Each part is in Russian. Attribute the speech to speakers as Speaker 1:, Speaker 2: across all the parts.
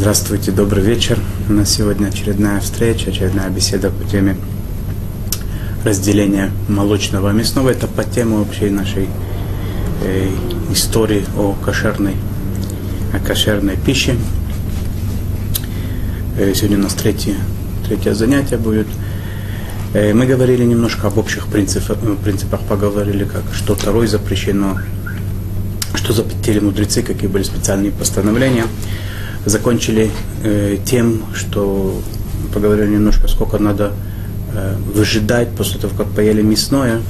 Speaker 1: Здравствуйте, добрый вечер. У нас сегодня очередная встреча, очередная беседа по теме разделения молочного и мясного. Это по теме вообще нашей э, истории о кошерной, о кошерной пище. Э, сегодня у нас третье, третье занятие будет. Э, мы говорили немножко об общих принципах, принципах поговорили, как что второе запрещено, что запретили мудрецы, какие были специальные постановления закончили э, тем, что поговорили немножко, сколько надо э, выжидать после того, как поели мясное,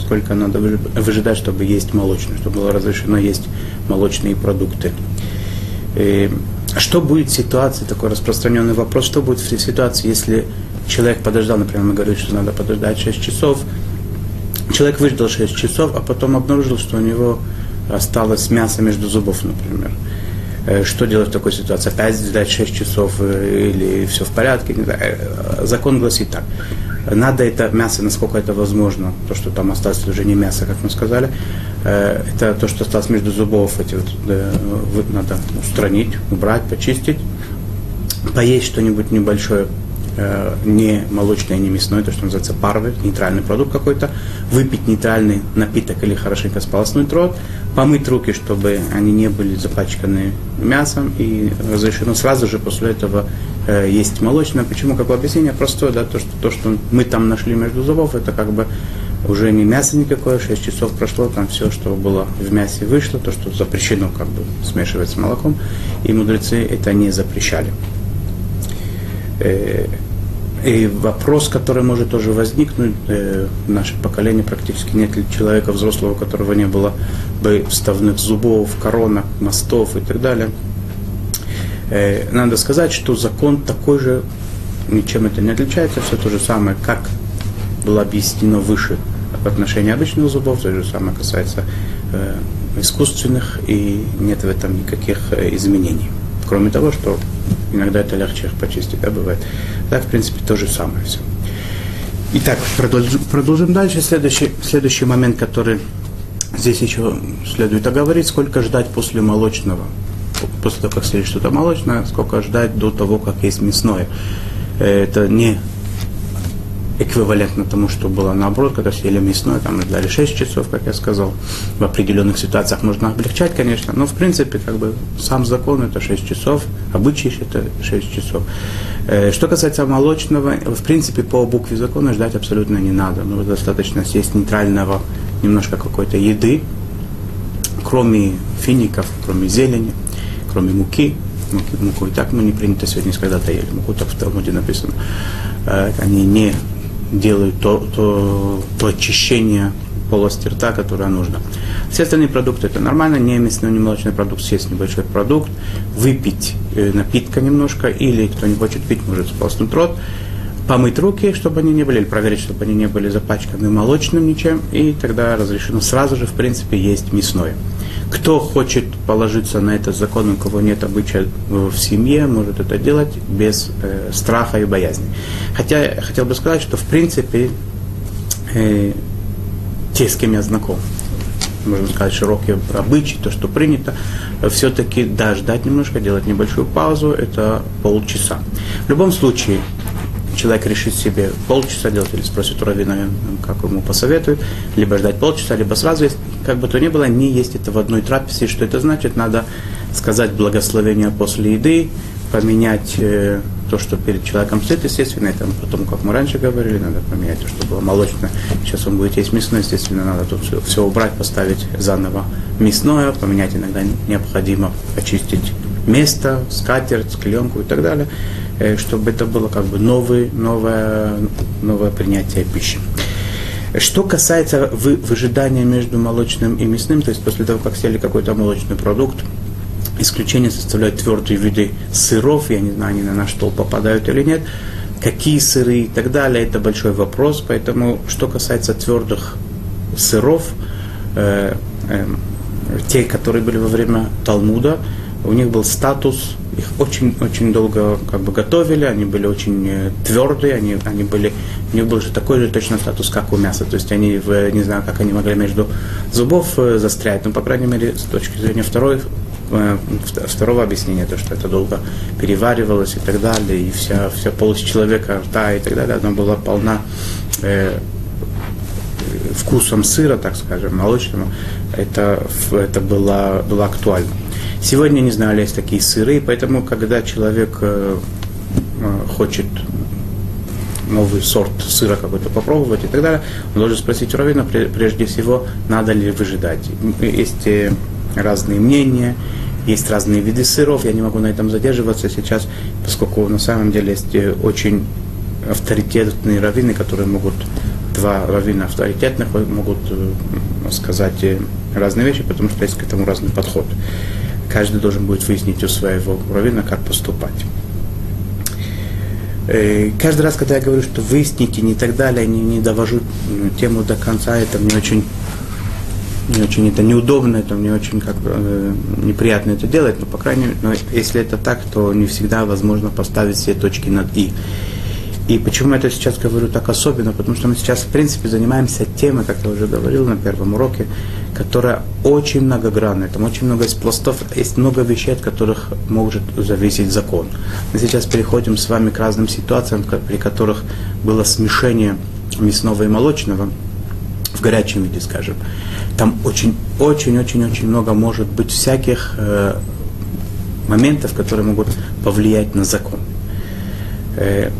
Speaker 1: сколько надо выжидать, чтобы есть молочное, чтобы было разрешено есть молочные продукты. И что будет в ситуации, такой распространенный вопрос, что будет в ситуации, если человек подождал, например, мы говорим, что надо подождать 6 часов, человек выждал 6 часов, а потом обнаружил, что у него осталось мясо между зубов, например. Э, что делать в такой ситуации? Опять ждать 6 часов э, или все в порядке? Э, закон гласит так. Надо это мясо, насколько это возможно, то, что там осталось, уже не мясо, как мы сказали, это то, что осталось между зубов, эти вот, надо устранить, убрать, почистить, поесть что-нибудь небольшое, не молочное, не мясное, то, что называется парвы, нейтральный продукт какой-то, выпить нейтральный напиток или хорошенько сполоснуть рот, помыть руки, чтобы они не были запачканы мясом, и разрешено сразу же после этого э, есть молочное. Почему? Как объяснение простое, да, то что, то, что мы там нашли между зубов, это как бы уже не мясо никакое, 6 часов прошло, там все, что было в мясе, вышло, то, что запрещено как бы смешивать с молоком, и мудрецы это не запрещали. Э, и вопрос, который может тоже возникнуть, э, наше поколение практически нет человека взрослого, у которого не было бы вставных зубов, коронок, мостов и так далее. Э, надо сказать, что закон такой же, ничем это не отличается, все то же самое, как было объяснено выше в отношении обычных зубов, то же самое касается э, искусственных, и нет в этом никаких э, изменений. Кроме того, что иногда это легче их почистить, да, бывает. Так, в принципе, то же самое все. Итак, продолжим, продолжим дальше. Следующий, следующий момент, который здесь еще следует оговорить, сколько ждать после молочного. После того, как съесть что-то молочное, сколько ждать до того, как есть мясное. Это не эквивалентно тому, что было наоборот, когда съели мясное, там ждали 6 часов, как я сказал. В определенных ситуациях можно облегчать, конечно, но в принципе, как бы сам закон это 6 часов, обычай это 6 часов. Э, что касается молочного, в принципе, по букве закона ждать абсолютно не надо. Ну, достаточно съесть нейтрального немножко какой-то еды, кроме фиников, кроме зелени, кроме муки, муки, муку и так мы не принято сегодня когда-то ели, муку так в Талмуде написано. Э, они не делают то, то, то очищение полости рта, которое нужно. Все остальные продукты это нормально, не мясной, не молочный продукт, съесть небольшой продукт, выпить э, напитка немножко, или кто не хочет пить, может сполоснуть рот, помыть руки, чтобы они не были, или проверить, чтобы они не были запачканы молочным ничем, и тогда разрешено сразу же, в принципе, есть мясное. Кто хочет положиться на этот закон, у кого нет обычая в семье, может это делать без э, страха и боязни. Хотя я хотел бы сказать, что в принципе э, те, с кем я знаком, можно сказать, широкие обычаи, то, что принято, все-таки да, немножко, делать небольшую паузу, это полчаса. В любом случае, человек решит себе полчаса делать или спросит у Равина, как ему посоветуют, либо ждать полчаса, либо сразу как бы то ни было, не есть это в одной трапезе. Что это значит? Надо сказать благословение после еды, поменять э, то, что перед человеком стоит, естественно, это потом, как мы раньше говорили, надо поменять то, что было молочное. Сейчас он будет есть мясное, естественно, надо тут все, все убрать, поставить заново мясное, поменять иногда необходимо, очистить место, скатерть, клеенку и так далее. Э, чтобы это было как бы новый, новое, новое принятие пищи. Что касается вы, выжидания между молочным и мясным, то есть после того, как съели какой-то молочный продукт, исключение составляют твердые виды сыров, я не знаю, они на наш стол попадают или нет, какие сыры и так далее, это большой вопрос, поэтому что касается твердых сыров, э, э, те, которые были во время Талмуда, у них был статус, их очень-очень долго как бы готовили, они были очень э, твердые, они, они были, у них был же такой же точно статус, как у мяса. То есть они, в, не знаю, как они могли между зубов э, застрять, но, по крайней мере, с точки зрения второй э, второго объяснения, то, что это долго переваривалось и так далее, и вся, вся полость человека, рта и так далее, она была полна э, вкусом сыра, так скажем, молочного, это, это было, было актуально. Сегодня, не знаю, есть такие сыры, поэтому, когда человек э, э, хочет новый сорт сыра какой-то попробовать и так далее, он должен спросить у равина, прежде всего, надо ли выжидать. Есть э, разные мнения, есть разные виды сыров, я не могу на этом задерживаться сейчас, поскольку на самом деле есть очень авторитетные раввины, которые могут, два раввина авторитетных могут сказать разные вещи, потому что есть к этому разный подход. Каждый должен будет выяснить у своего раввина, как поступать. Э, каждый раз, когда я говорю, что выясните не так далее, не, не довожу тему до конца, это мне очень, не очень это неудобно, это мне очень как э, неприятно это делать, но по крайней мере, но если это так, то не всегда возможно поставить все точки над «и». И почему я это сейчас говорю так особенно? Потому что мы сейчас, в принципе, занимаемся темой, как я уже говорил на первом уроке, которая очень многогранная. Там очень много есть пластов, есть много вещей, от которых может зависеть закон. Мы сейчас переходим с вами к разным ситуациям, при которых было смешение мясного и молочного в горячем виде, скажем. Там очень-очень-очень-очень много может быть всяких э, моментов, которые могут повлиять на закон. Э,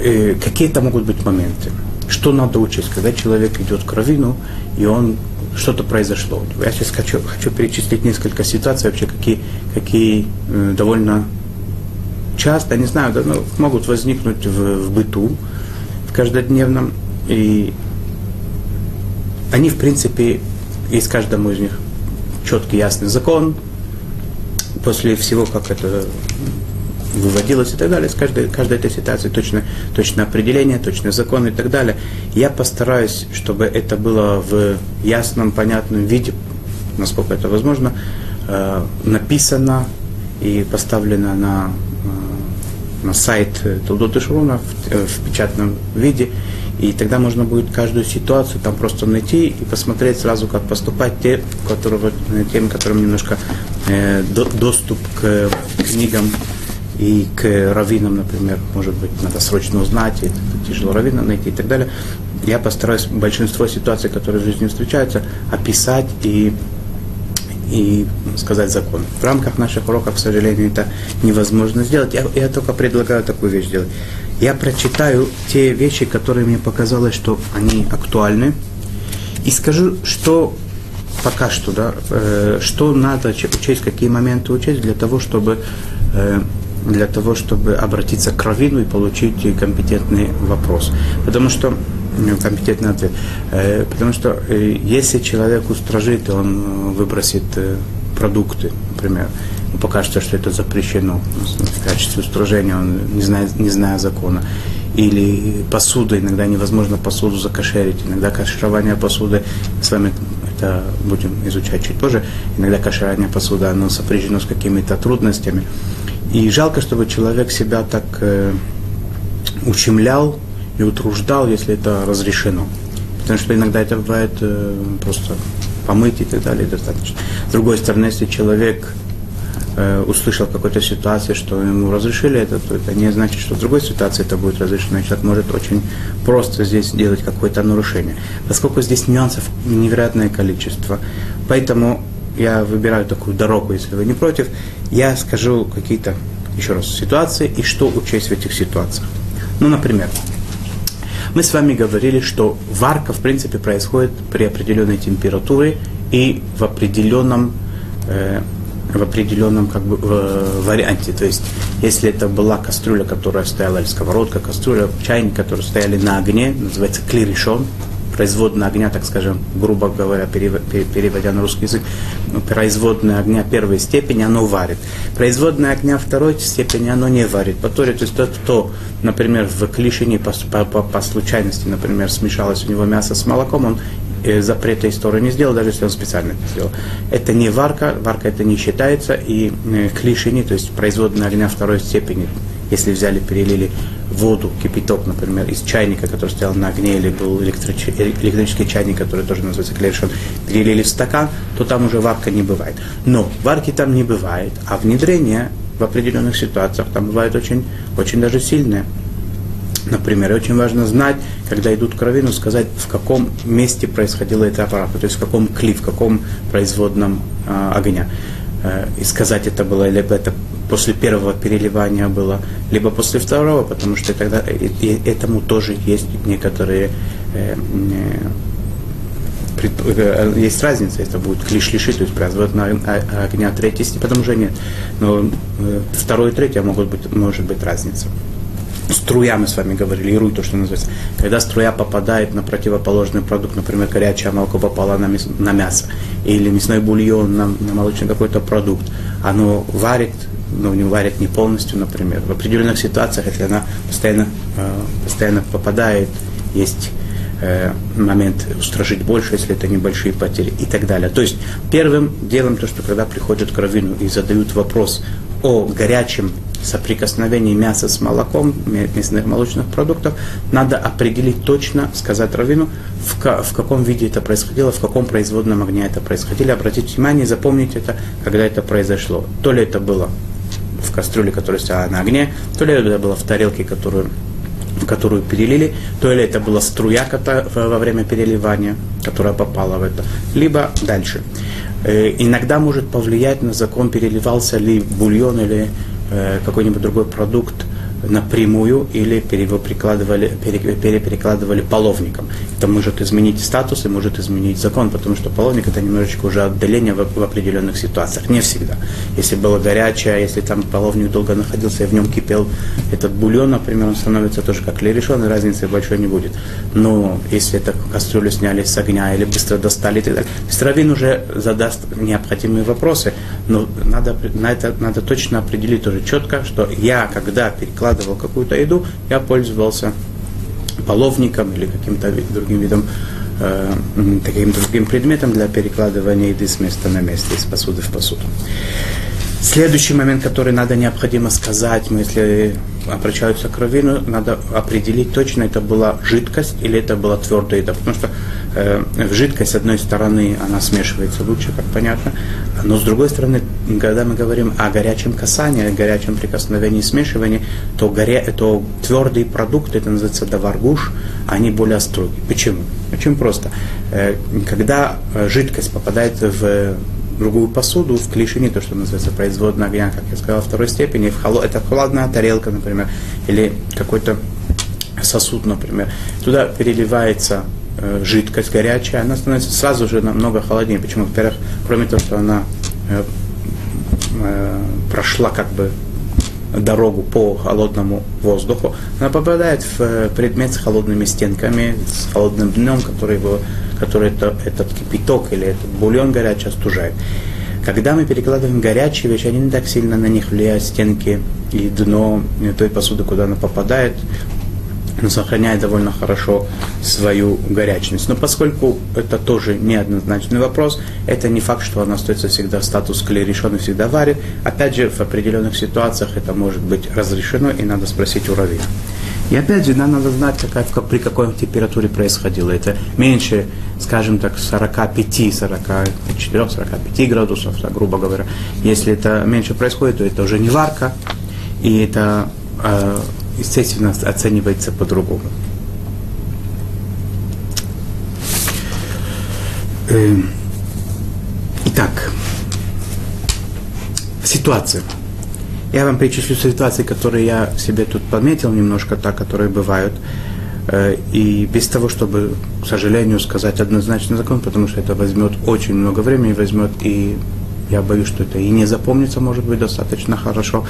Speaker 1: э, какие-то могут быть моменты. Что надо учесть, когда человек идет к равину, и он что-то произошло. Я сейчас хочу, хочу перечислить несколько ситуаций, вообще какие, какие э, довольно часто, не знаю, да, могут возникнуть в, в быту, в каждодневном. И они, в принципе, есть каждому из них четкий, ясный закон. После всего, как это выводилось и так далее, с каждой, каждой этой ситуации точно, точное определение, точный закон и так далее. Я постараюсь, чтобы это было в ясном, понятном виде, насколько это возможно, э, написано и поставлено на, э, на сайт Толдот Шуруна в, э, в печатном виде, и тогда можно будет каждую ситуацию там просто найти и посмотреть сразу, как поступать те, которого, тем, которым немножко э, до, доступ к книгам и к раввинам, например, может быть, надо срочно узнать, и тяжело раввина найти и так далее. Я постараюсь большинство ситуаций, которые в жизни встречаются, описать и, и сказать закон. В рамках наших уроков, к сожалению, это невозможно сделать. Я, я только предлагаю такую вещь сделать. Я прочитаю те вещи, которые мне показалось, что они актуальны, и скажу, что пока что, да, э, что надо учесть, какие моменты учесть для того, чтобы э, для того, чтобы обратиться к раввину и получить компетентный вопрос. Потому что ну, компетентный ответ. Э, потому что э, если человек устражит, он выбросит э, продукты, например, ему покажется, что это запрещено в качестве устражения, он не знает, не зная закона. Или посуда, иногда невозможно посуду закошерить, иногда каширование посуды, с вами это будем изучать чуть позже, иногда каширование посуды, оно сопряжено с какими-то трудностями. И жалко, чтобы человек себя так э, ущемлял и утруждал, если это разрешено. Потому что иногда это бывает э, просто помыть и так далее достаточно. С другой стороны, если человек э, услышал какой-то ситуации, что ему разрешили это, то это не значит, что в другой ситуации это будет разрешено. И человек может очень просто здесь делать какое-то нарушение. Поскольку здесь нюансов невероятное количество. Поэтому я выбираю такую дорогу, если вы не против, я скажу какие-то, еще раз, ситуации и что учесть в этих ситуациях. Ну, например, мы с вами говорили, что варка, в принципе, происходит при определенной температуре и в определенном, э, в определенном как бы, варианте. То есть, если это была кастрюля, которая стояла, или сковородка, кастрюля, чайник, который стояли на огне, называется клиришон, производная огня, так скажем, грубо говоря, переводя на русский язык, ну, производная огня первой степени, оно варит. Производная огня второй степени, оно не варит. По то есть тот, кто, например, в клишине по, по, по случайности, например, смешалось у него мясо с молоком, он э, запрета истории не сделал, даже если он специально это сделал. Это не варка, варка это не считается, и э, клишини, то есть производная огня второй степени, если взяли, перелили воду, кипяток, например, из чайника, который стоял на огне, или был электрический, электрический чайник, который тоже называется клеришон, перелили в стакан, то там уже варка не бывает. Но варки там не бывает, а внедрение в определенных ситуациях там бывает очень, очень даже сильное. Например, очень важно знать, когда идут кровину, сказать, в каком месте происходила эта аппарата, то есть в каком кли, в каком производном э, огня. Э, и сказать это было, либо это после первого переливания было, либо после второго, потому что тогда и, и этому тоже есть некоторые э, пред, э, есть разница, это будет клиш лиши, то есть производная огня третьей степени, потому что нет. Но э, второй и третье могут быть, может быть разница струя, мы с вами говорили, ируй, то, что называется. Когда струя попадает на противоположный продукт, например, горячее молоко попало на, мясо, на мясо, или мясной бульон на, на молочный какой-то продукт, оно варит, но не варит не полностью, например. В определенных ситуациях, если она постоянно, э, постоянно попадает, есть э, момент устражить больше, если это небольшие потери и так далее. То есть первым делом то, что когда приходят к раввину и задают вопрос о горячем соприкосновении мяса с молоком, мясных молочных продуктов, надо определить точно, сказать равину, в, в каком виде это происходило, в каком производном огне это происходило. Обратите внимание, запомните это, когда это произошло. То ли это было в кастрюле, которая стояла на огне, то ли это было в тарелке, которую в которую перелили, то ли это была струя во время переливания, которая попала в это, либо дальше. Э, иногда может повлиять на закон, переливался ли бульон или Э, какой-нибудь другой продукт напрямую или его прикладывали, переперекладывали половником. Это может изменить статус и может изменить закон, потому что половник это немножечко уже отдаление в, в определенных ситуациях. Не всегда. Если было горячее, если там половник долго находился и в нем кипел этот бульон, например, он становится тоже как лерешон, и разницы большой не будет. Но если это кастрюлю сняли с огня или быстро достали и так Стравин уже задаст необходимые вопросы, но надо, на это надо точно определить тоже четко, что я, когда перекладываю закладывал какую-то еду, я пользовался половником или каким-то другим видом, э, таким другим предметом для перекладывания еды с места на место, из посуды в посуду. Следующий момент, который надо необходимо сказать, мы если обращаются к раввину, надо определить точно, это была жидкость или это была твердая еда. Потому что э, жидкость, с одной стороны, она смешивается лучше, как понятно, но с другой стороны, когда мы говорим о горячем касании, о горячем прикосновении, смешивании, то, горя... то твердые продукты, это называется даваргуш, они более строгие. Почему? Очень просто. Э, когда жидкость попадает в другую посуду, в клишине, то, что называется производная огня, как я сказал, второй степени, в холод, это холодная тарелка, например, или какой-то сосуд, например. Туда переливается э, жидкость горячая, она становится сразу же намного холоднее. Почему? Во-первых, кроме того, что она э, э, прошла как бы дорогу по холодному воздуху, она попадает в э, предмет с холодными стенками, с холодным днем, который его который это, этот кипяток или этот бульон горячий остужает. Когда мы перекладываем горячие вещи, они не так сильно на них влияют стенки и дно той посуды, куда она попадает, но сохраняет довольно хорошо свою горячность. Но поскольку это тоже неоднозначный вопрос, это не факт, что она остается всегда в статус клей всегда варит. Опять же, в определенных ситуациях это может быть разрешено, и надо спросить у равина. И опять же, нам надо знать, какая, при какой температуре происходило. Это меньше, скажем так, 45-44-45 градусов, так, грубо говоря. Если это меньше происходит, то это уже не варка, и это, э, естественно, оценивается по-другому. Эм, итак, ситуация. Я вам перечислю ситуации, которые я себе тут пометил немножко так, которые бывают. Э, и без того, чтобы, к сожалению, сказать однозначный закон, потому что это возьмет очень много времени, возьмет и я боюсь, что это и не запомнится, может быть, достаточно хорошо.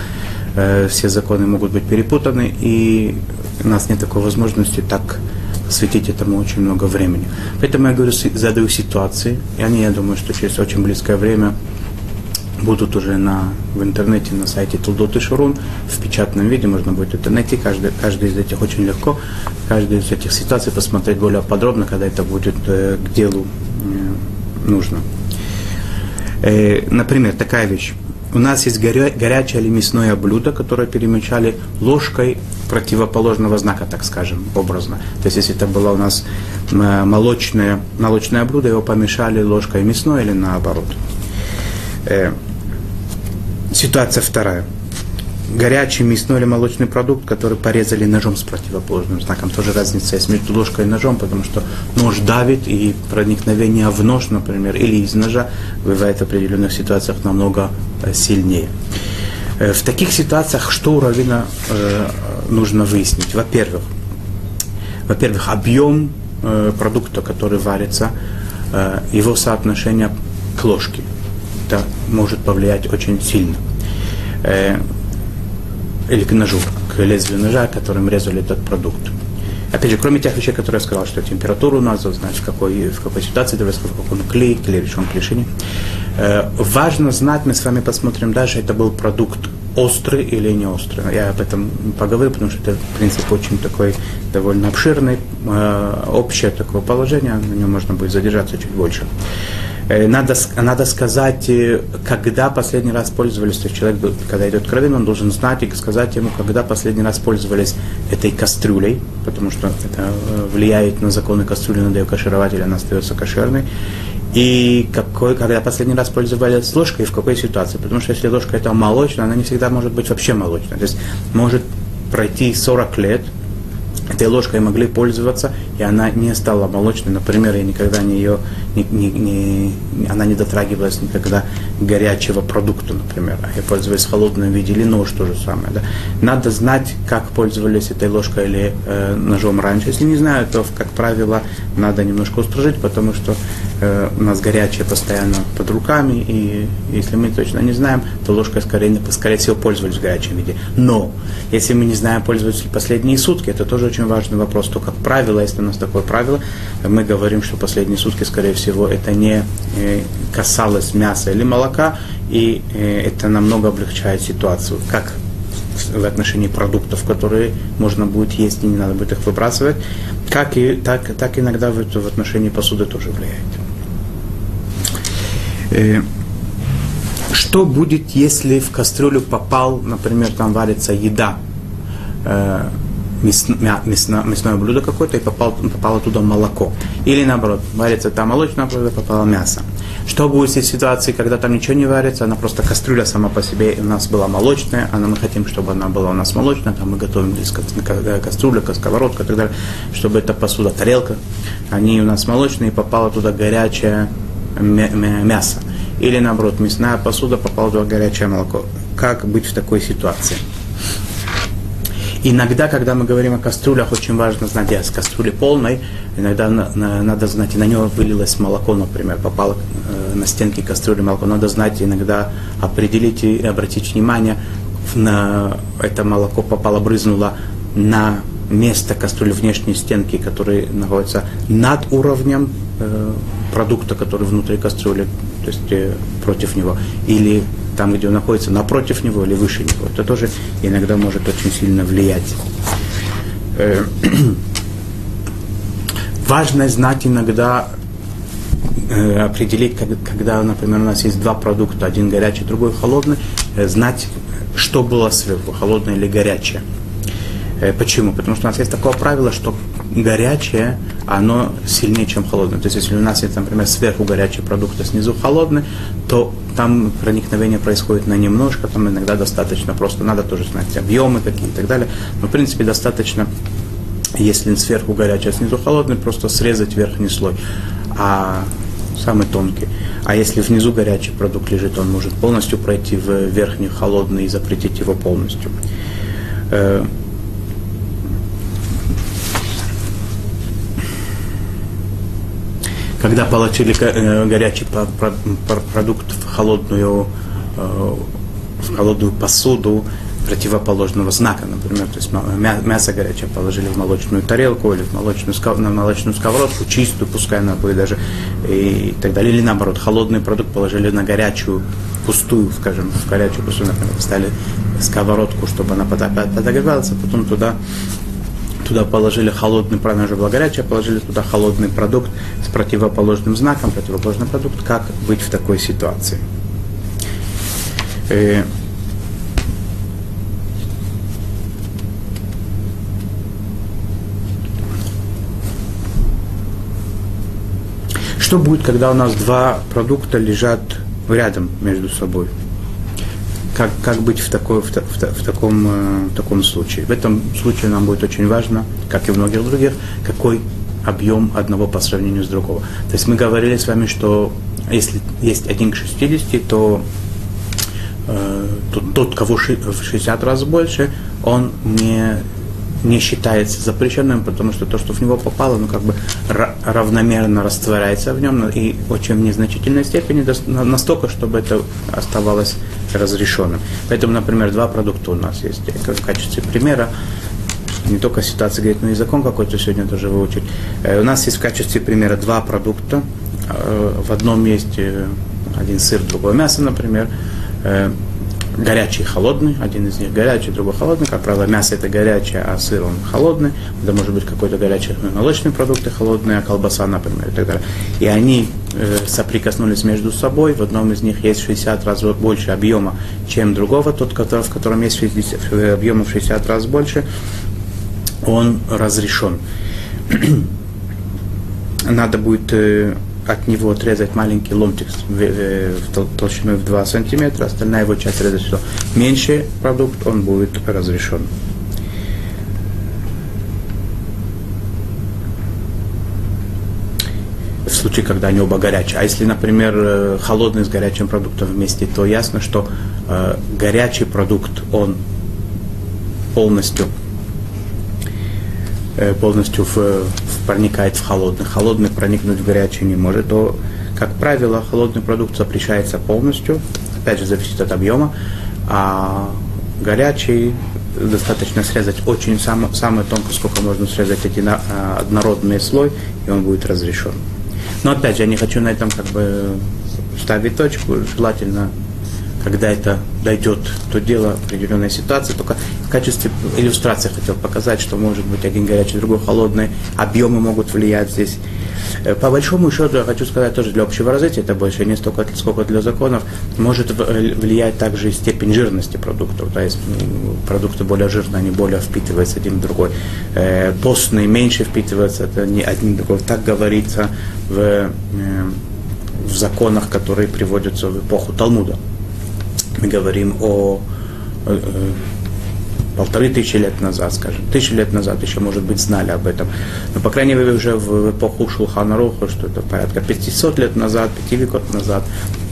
Speaker 1: Э, все законы могут быть перепутаны, и у нас нет такой возможности так посвятить этому очень много времени. Поэтому я говорю, задаю ситуации, и они, я думаю, что через очень близкое время будут уже на, в интернете на сайте Тулдот и Шурун в печатном виде, можно будет это найти, каждый, каждый из этих очень легко, каждый из этих ситуаций посмотреть более подробно, когда это будет э, к делу э, нужно. Э, например, такая вещь. У нас есть горя, горячее или мясное блюдо, которое перемечали ложкой противоположного знака, так скажем, образно. То есть, если это было у нас молочное, молочное блюдо, его помешали ложкой мясное или наоборот. Э, ситуация вторая горячий мясной или молочный продукт, который порезали ножом с противоположным знаком. Тоже разница есть между ложкой и ножом, потому что нож давит, и проникновение в нож, например, или из ножа бывает в определенных ситуациях намного э, сильнее. Э, в таких ситуациях что у равина э, нужно выяснить? Во-первых, во-первых, объем продукта, который варится, его соотношение к ложке. Это может повлиять очень сильно. Или к ножу, к лезвию ножа, которым резали этот продукт. Опять же, кроме тех вещей, которые я сказал, что температуру надо знать, в какой, в какой ситуации, в каком клей, клей решен клешине. Э, важно знать, мы с вами посмотрим дальше, это был продукт острый или не острый. Я об этом поговорю, потому что это, в принципе, очень такой довольно обширный, э, общее такое положение, на нем можно будет задержаться чуть больше. Э, надо, надо сказать, э, когда последний раз пользовались, то есть человек, когда идет к раввину, он должен знать и сказать ему, когда последний раз пользовались этой кастрюлей, потому что это э, влияет на законы кастрюли, надо ее кашировать, или она остается кошерной. И какой, когда последний раз пользовались ложкой и в какой ситуации. Потому что если ложка это молочная, она не всегда может быть вообще молочной. То есть может пройти 40 лет, этой ложкой могли пользоваться, и она не стала молочной. Например, я никогда не ее, не, не, не, она не дотрагивалась никогда горячего продукта, например. А я пользуюсь холодным виде или нож то же самое. Да. Надо знать, как пользовались этой ложкой или э, ножом раньше. Если не знаю, то, как правило, надо немножко устражить, потому что э, у нас горячее постоянно под руками, и если мы точно не знаем, то ложкой скорее, скорее всего пользовались в горячем виде. Но, если мы не знаем, пользовались ли последние сутки, это тоже очень важный вопрос. То, как правило, если нас такое правило, мы говорим, что последние сутки, скорее всего, это не э, касалось мяса или молока, и э, это намного облегчает ситуацию. Как в отношении продуктов, которые можно будет есть и не надо будет их выбрасывать, как и так, так иногда в, в отношении посуды тоже влияет. Э, что будет, если в кастрюлю попал, например, там варится еда, э, мясно, мясно, мясное блюдо какое-то, и попал, попало туда молоко. Или наоборот, варится там молочное блюдо, попало мясо. Что будет в ситуации, когда там ничего не варится, она просто кастрюля сама по себе у нас была молочная, а мы хотим, чтобы она была у нас молочная, там мы готовим здесь кастрюля, сковородка и так далее, чтобы эта посуда, тарелка, они у нас молочные, и попало туда горячее мясо. Или наоборот, мясная посуда, попала туда горячее молоко. Как быть в такой ситуации? Иногда, когда мы говорим о кастрюлях, очень важно знать, я с кастрюли полной, иногда на, на, надо знать, и на него вылилось молоко, например, попало э, на стенки кастрюли молоко. Надо знать, иногда определить и обратить внимание, на это молоко попало, брызнуло на место кастрюли внешней стенки, которые находятся над уровнем э, продукта, который внутри кастрюли, то есть э, против него, или там, где он находится, напротив него или выше него. Это тоже иногда может очень сильно влиять. Э, важно знать иногда, э, определить, когда, например, у нас есть два продукта, один горячий, другой холодный, э, знать, что было сверху, холодное или горячее. Почему? Потому что у нас есть такое правило, что горячее, оно сильнее, чем холодное. То есть, если у нас есть, например, сверху горячий продукт, а снизу холодный, то там проникновение происходит на немножко, там иногда достаточно просто, надо тоже знать объемы какие и так далее. Но, в принципе, достаточно, если сверху горячий, а снизу холодный, просто срезать верхний слой. А самый тонкий. А если внизу горячий продукт лежит, он может полностью пройти в верхний холодный и запретить его полностью. Когда получили э, горячий продукт в холодную, э, в холодную посуду противоположного знака, например, то есть мясо горячее положили в молочную тарелку или в молочную, на молочную сковородку, чистую, пускай она будет даже, и так далее. Или наоборот, холодный продукт положили на горячую, пустую, скажем, в горячую пустую, например, поставили сковородку, чтобы она подогревалась, а потом туда туда положили холодный, правильно же было горячее, положили туда холодный продукт с противоположным знаком, противоположный продукт, как быть в такой ситуации. Э, Что будет, когда у нас два продукта лежат рядом между собой? Как, как быть в, такой, в, в, в, таком, э, в таком случае? В этом случае нам будет очень важно, как и в многих других, какой объем одного по сравнению с другого. То есть мы говорили с вами, что если есть 1 к 60, то, э, то тот, кого в 60 раз больше, он не не считается запрещенным, потому что то, что в него попало, ну как бы равномерно растворяется в нем и очень в незначительной степени, настолько, чтобы это оставалось разрешенным. Поэтому, например, два продукта у нас есть в качестве примера. Не только ситуация говорит, но и закон какой-то сегодня тоже выучить. Э, у нас есть в качестве примера два продукта. Э, в одном есть э, один сыр, другое мясо, например горячий и холодный, один из них горячий, другой холодный. Как правило, мясо это горячее, а сыр он холодный. Это может быть какой-то горячий молочные продукты холодные, а колбаса, например, и так далее. И они э, соприкоснулись между собой. В одном из них есть 60 раз больше объема, чем другого. Тот, который, в котором есть 60, э, объема в 60 раз больше, он разрешен. Надо будет э, от него отрезать маленький ломтик толщиной в 2 сантиметра, остальная его часть все. Меньше продукт, он будет разрешен. В случае, когда они оба горячие. А если, например, э, холодный с горячим продуктом вместе, то ясно, что э, горячий продукт, он полностью Э, полностью в, в проникает в холодный. Холодный проникнуть в горячий не может, то, как правило, холодный продукт запрещается полностью, опять же, зависит от объема, а горячий достаточно срезать очень сам, самое тонко, сколько можно срезать один а, однородный слой, и он будет разрешен. Но опять же, я не хочу на этом как бы ставить точку, желательно когда это дойдет до дела определенной ситуации. Только в качестве иллюстрации хотел показать, что может быть один горячий, другой холодный, объемы могут влиять здесь. Э, по большому счету, я хочу сказать тоже для общего развития, это больше не столько, сколько для законов, может влиять также и степень жирности продуктов. То есть продукты более жирные, они более впитываются один в другой. Э, постные меньше впитываются, это не один другой. Так говорится в, э, в законах, которые приводятся в эпоху Талмуда мы говорим о э, полторы тысячи лет назад, скажем, тысячи лет назад еще, может быть, знали об этом. Но, по крайней мере, уже в эпоху Шулхана Руха, что это порядка 500 лет назад, 5 веков назад,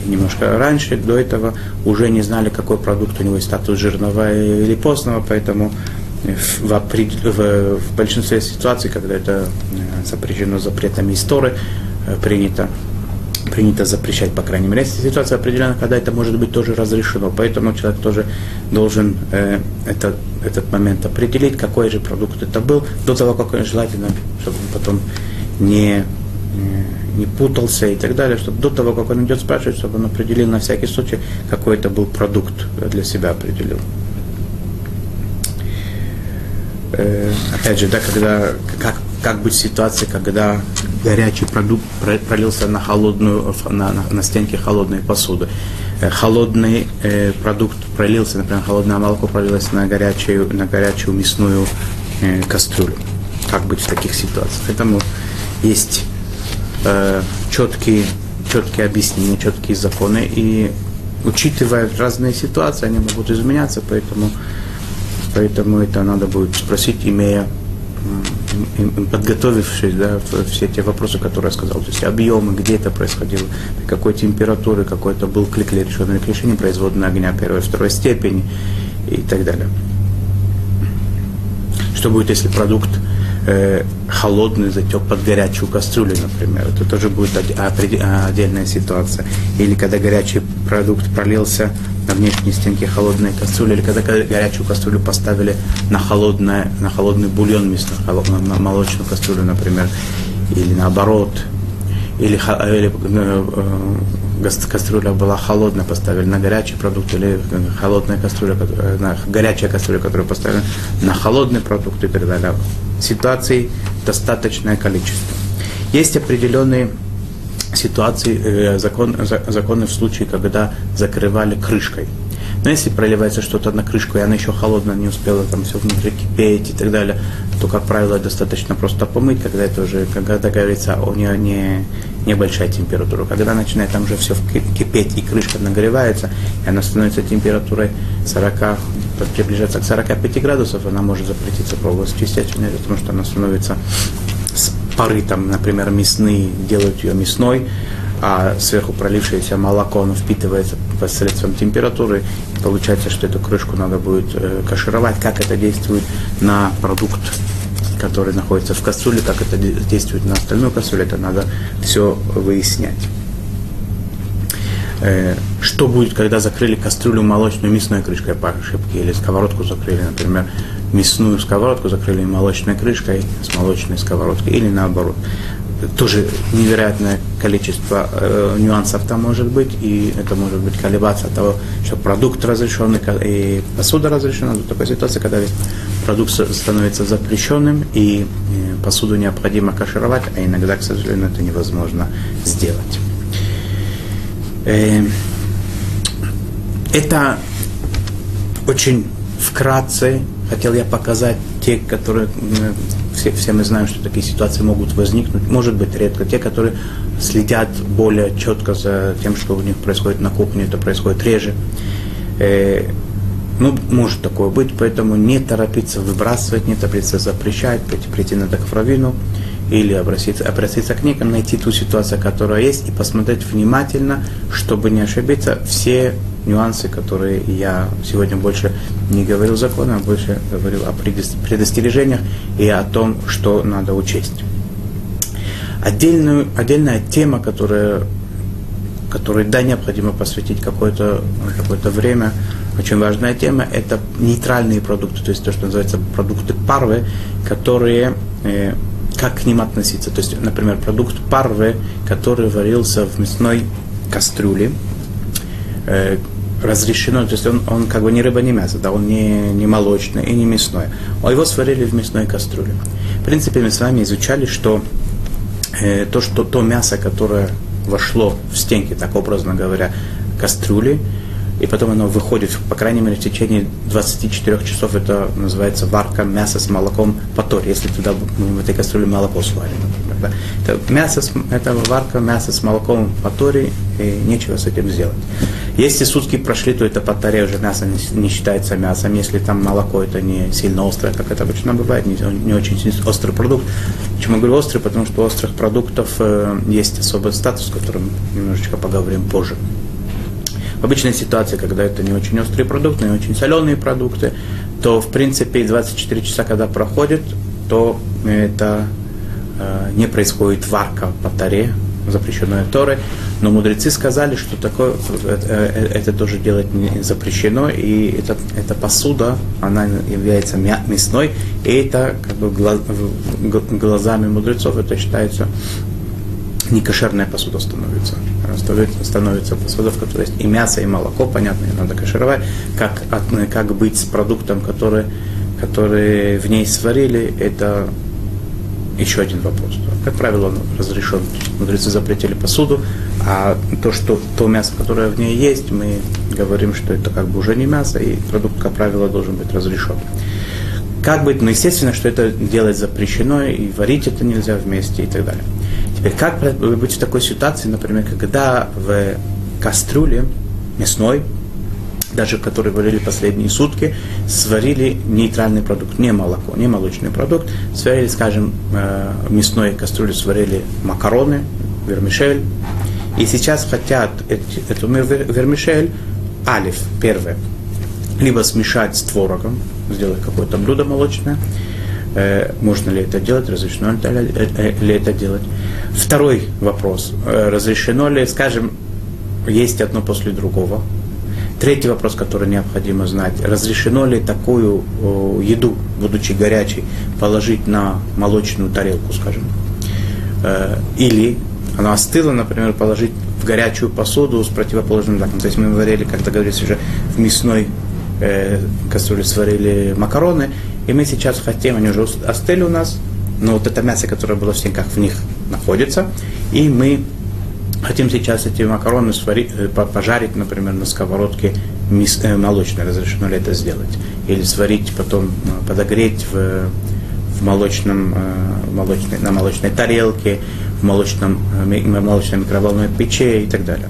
Speaker 1: немножко раньше, до этого, уже не знали, какой продукт у него есть статус жирного или постного, поэтому в, в, в большинстве ситуаций, когда это э, запрещено запретами истории, э, принято принято запрещать, по крайней мере. Если ситуация определена, когда это может быть тоже разрешено. Поэтому человек тоже должен э, это, этот момент определить, какой же продукт это был, до того, как он желательно, чтобы он потом не, не, не путался и так далее, чтобы до того, как он идет спрашивать, чтобы он определил на всякий случай, какой это был продукт для себя определил. Э, опять же, да, когда, как, как быть в ситуации, когда горячий продукт пролился на холодную, на, на, на стенке холодной посуды. Э, холодный э, продукт пролился, например, холодное молоко пролилось на горячую, на горячую мясную э, кастрюлю. Как быть в таких ситуациях? Поэтому есть э, четкие, четкие объяснения, четкие законы, и учитывая разные ситуации, они могут изменяться, поэтому, поэтому это надо будет спросить, имея подготовившись, да, все те вопросы, которые я сказал, то есть объемы, где это происходило, при какой температуре, какой это был клик или решенный решение производной огня первой второй степени и так далее. Что будет, если продукт э, холодный затек под горячую кастрюлю, например. Это тоже будет отдельная ситуация. Или когда горячий продукт пролился на внешней стенке холодной кастрюли, или когда горячую кастрюлю поставили на, холодное, на холодный бульон вместо на молочную кастрюлю, например, или наоборот, или, или э, э, кастрюля была холодная, поставили на горячий продукт, или холодная кастрюля, э, на, горячая кастрюля, которую поставили на холодный продукт и так далее. Ситуаций достаточное количество. Есть определенные ситуации, закон, законы в случае, когда закрывали крышкой. Но если проливается что-то на крышку, и она еще холодная, не успела там все внутри кипеть и так далее, то, как правило, достаточно просто помыть, когда это уже, когда говорится, у нее не, небольшая температура. Когда начинает там уже все кипеть, и крышка нагревается, и она становится температурой 40, приближается к 45 градусов, она может запретиться пробовать чистить, потому что она становится с пары, там, например, мясные, делают ее мясной, а сверху пролившееся молоко, оно впитывается посредством температуры, получается, что эту крышку надо будет э, кашировать. Как это действует на продукт, который находится в кастрюле, как это действует на остальную кастрюлю, это надо все выяснять. Э, что будет, когда закрыли кастрюлю молочной мясной крышкой по ошибке, или сковородку закрыли, например, мясную сковородку закрыли молочной крышкой с молочной сковородкой, или наоборот тоже невероятное количество э, нюансов там может быть, и это может быть колебаться от того, что продукт разрешенный и посуда разрешена, до такой ситуации, когда продукт становится запрещенным, и э, посуду необходимо кашировать, а иногда, к сожалению, это невозможно сделать. Э, это очень вкратце хотел я показать те, которые все, все мы знаем, что такие ситуации могут возникнуть, может быть редко, те, которые следят более четко за тем, что у них происходит на кухне, это происходит реже. Э, ну, может такое быть, поэтому не торопиться выбрасывать, не торопиться запрещать, прийти, прийти на Дакфравину или обратиться, обратиться к неким, найти ту ситуацию, которая есть, и посмотреть внимательно, чтобы не ошибиться. Все нюансы, которые я сегодня больше не говорил законом, а больше говорил о предостережениях и о том, что надо учесть. Отдельную, отдельная тема, которая, которой да, необходимо посвятить какое-то какое время, очень важная тема, это нейтральные продукты, то есть то, что называется продукты парвы, которые э, как к ним относиться. То есть, например, продукт парвы, который варился в мясной кастрюле, э, разрешено, то есть он, он как бы не рыба, не мясо, да, он не, не молочный и не мясной, а его сварили в мясной кастрюле. В принципе, мы с вами изучали, что э, то, что то мясо, которое вошло в стенки, так образно говоря, кастрюли, и потом оно выходит, по крайней мере, в течение 24 часов, это называется варка мяса с молоком по торе, если туда в этой кастрюле молоко например. Да. Это, мясо, это варка мяса с молоком по торе, и нечего с этим сделать. Если сутки прошли, то это по торе уже мясо не, не считается мясом. Если там молоко, это не сильно острое, как это обычно бывает, не, не очень острый продукт. Почему я говорю острый? Потому что у острых продуктов э, есть особый статус, о котором немножечко поговорим позже. В обычной ситуации, когда это не очень острые продукты, не очень соленые продукты, то в принципе 24 часа, когда проходит, то это э, не происходит варка по таре, запрещенной Торы, но мудрецы сказали, что такое, э, это тоже делать не запрещено, и это, эта посуда, она является мясной, и это как бы глазами мудрецов это считается некошерная посуда становится. Становится посуда, в которой есть и мясо, и молоко, понятно, ее надо кашировать. Как, как быть с продуктом, который, который в ней сварили, это еще один вопрос. Как правило, он разрешен. Мудрецы запретили посуду, а то, что то мясо, которое в ней есть, мы говорим, что это как бы уже не мясо, и продукт, как правило, должен быть разрешен. Как быть? Ну, естественно, что это делать запрещено, и варить это нельзя вместе и так далее. Теперь, как быть в такой ситуации, например, когда в кастрюле мясной, даже которые варили последние сутки, сварили нейтральный продукт, не молоко, не молочный продукт, сварили, скажем, э, мясной кастрюле сварили макароны, вермишель, и сейчас хотят эту вермишель, алиф, первое, либо смешать с творогом, сделать какое-то блюдо молочное, Э, можно ли это делать, разрешено ли это э, делать. Второй вопрос, разрешено ли, скажем, есть одно после другого. Третий вопрос, который необходимо знать, разрешено ли такую еду, будучи горячей, положить на молочную тарелку, скажем, или она остыла, например, положить в горячую посуду с противоположным знаком. То есть мы говорили, как-то говорится уже, в мясной э, кастрюле сварили макароны, и мы сейчас хотим, они уже остыли у нас, но вот это мясо, которое было в стенках, в них находится, и мы хотим сейчас эти макароны сварить, э, пожарить, например, на сковородке э, молочное, разрешено ли это сделать. Или сварить, потом э, подогреть в, в молочном, молочной, на молочной тарелке, в молочном, в молочной микроволновой печи и так далее.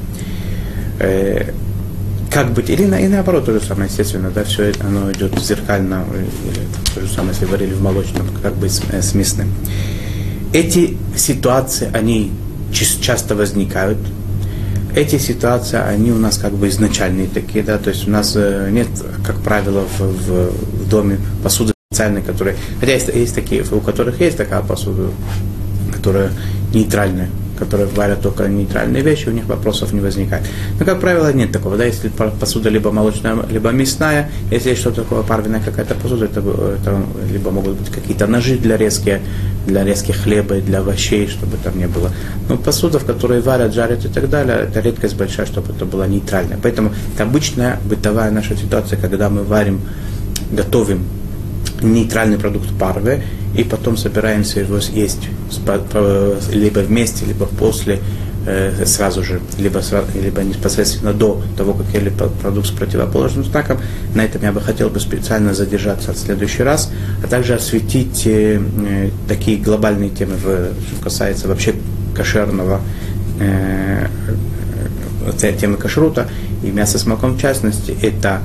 Speaker 1: Как быть, или на, и наоборот то же самое, естественно, да, все оно идет зеркально, или то же самое, если варили в молочном, как быть с, э, с мясным. Эти ситуации, они часто возникают, эти ситуации, они у нас как бы изначальные такие, да, то есть у нас э, нет, как правило, в, в, в доме посуды специальной, которые, хотя есть, есть такие, у которых есть такая посуда, которая нейтральная, которые варят только нейтральные вещи, у них вопросов не возникает. Но, как правило, нет такого. Да? Если посуда либо молочная, либо мясная, если есть что-то такое парвенная какая-то посуда, это, это либо могут быть какие-то ножи для резки, для резки хлеба, для овощей, чтобы там не было. Но посуда, в которой варят, жарят и так далее, это редкость большая, чтобы это было нейтральное. Поэтому это обычная бытовая наша ситуация, когда мы варим, готовим нейтральный продукт парвы, и потом собираемся его съесть либо вместе, либо после, э, сразу же, либо, либо непосредственно до того, как ели продукт с противоположным знаком. На этом я бы хотел бы специально задержаться в следующий раз, а также осветить э, э, такие глобальные темы, что касается вообще кошерного темы кашрута и мяса с молоком в частности, это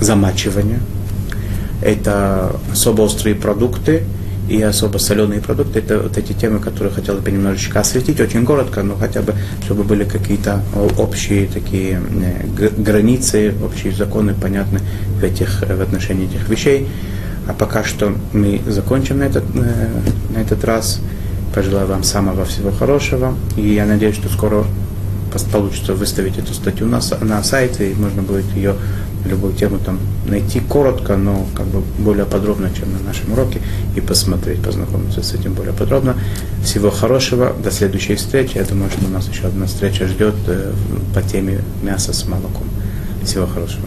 Speaker 1: замачивание, это особо острые продукты и особо соленые продукты. Это вот эти темы, которые хотел бы немножечко осветить, очень коротко, но хотя бы, чтобы были какие-то общие такие э, границы, общие законы понятны в, этих, в отношении этих вещей. А пока что мы закончим на этот, э, на этот раз. Пожелаю вам самого всего хорошего. И я надеюсь, что скоро получится выставить эту статью на, на сайте, и можно будет ее любую тему там найти коротко, но как бы более подробно, чем на нашем уроке, и посмотреть, познакомиться с этим более подробно. Всего хорошего, до следующей встречи. Я думаю, что у нас еще одна встреча ждет э, по теме мяса с молоком. Всего хорошего.